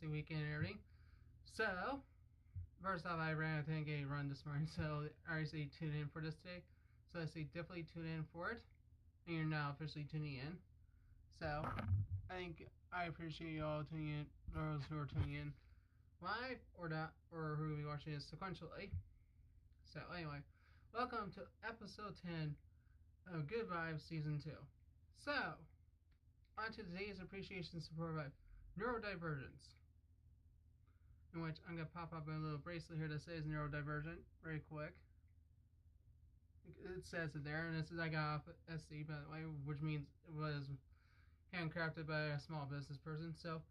weekend and everything. So, first off, I ran a 10k run this morning, so I say tune in for this today. So I say definitely tune in for it, and you're now officially tuning in. So, I think I appreciate you all tuning in, those who are tuning in live or not, or who will be watching this sequentially. So, anyway, welcome to episode 10 of Good Vibes Season 2. So, on to today's appreciation support by neurodivergence. In which I'm going to pop up my little bracelet here that says neurodivergent very quick. It says it there, and this is I got off Etsy, by the way, which means it was handcrafted by a small business person. So,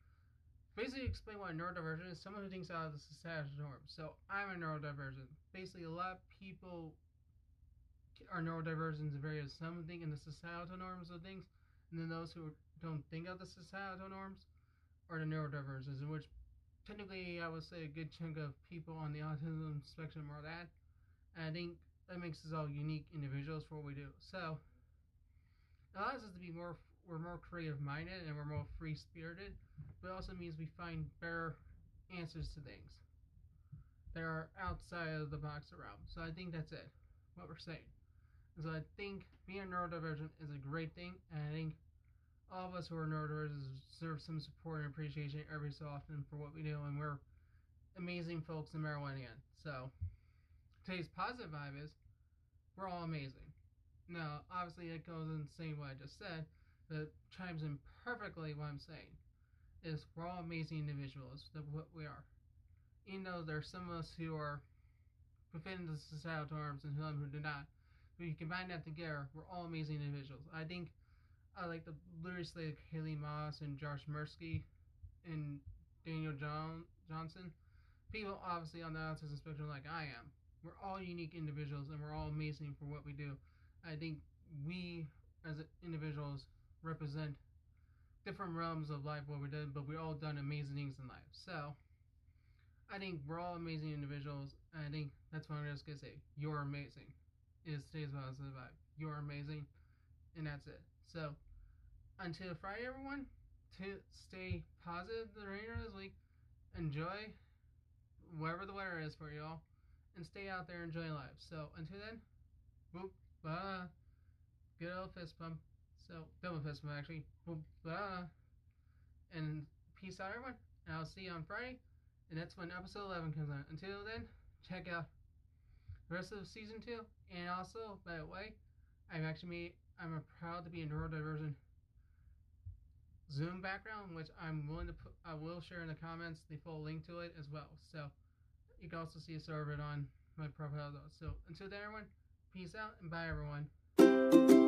basically, explain what neurodivergent is someone who thinks out of the societal norms. So, I'm a neurodivergent. Basically, a lot of people are neurodivergent in various some think in the societal norms of things, and then those who don't think of the societal norms are the neurodivergents, in which technically I would say a good chunk of people on the autism spectrum are that. And I think that makes us all unique individuals for what we do. So it allows us to be more we're more creative minded and we're more free spirited, but also means we find better answers to things that are outside of the box realm. So I think that's it. What we're saying. So I think being neurodivergent is a great thing, and I think all of us who are neurodivergent deserve some support and appreciation every so often for what we do, and we're amazing folks in Maryland. So today's positive vibe is we're all amazing. Now, obviously, it goes in same way I just said, but chimes in perfectly what I'm saying. Is we're all amazing individuals, that what we are. Even though there's some of us who are within the societal norms and some who do not. But you combine that together, we're all amazing individuals. I think I like the lyrically like Haley Moss and Josh Mursky and Daniel John Johnson. People obviously on the autism spectrum like I am. We're all unique individuals and we're all amazing for what we do. I think we as individuals represent different realms of life what we did, but we all done amazing things in life. So I think we're all amazing individuals, and I think that's what I'm just gonna say. You're amazing. Is today's positive vibe. You're amazing, and that's it. So until Friday, everyone, to stay positive the remainder of this week. Enjoy wherever the weather is for y'all, and stay out there enjoying life. So until then, boop, blah. Good old fist pump. So double fist pump actually. Boop, blah. And peace out, everyone. And I'll see you on Friday. And that's when episode 11 comes out. Until then, check out the rest of season 2. And also, by the way, I've actually made, I'm a proud to be a neurodivergent Zoom background, which I'm willing to put, I will share in the comments the full link to it as well. So you can also see a server on my profile. Though. So until then, everyone, peace out and bye, everyone.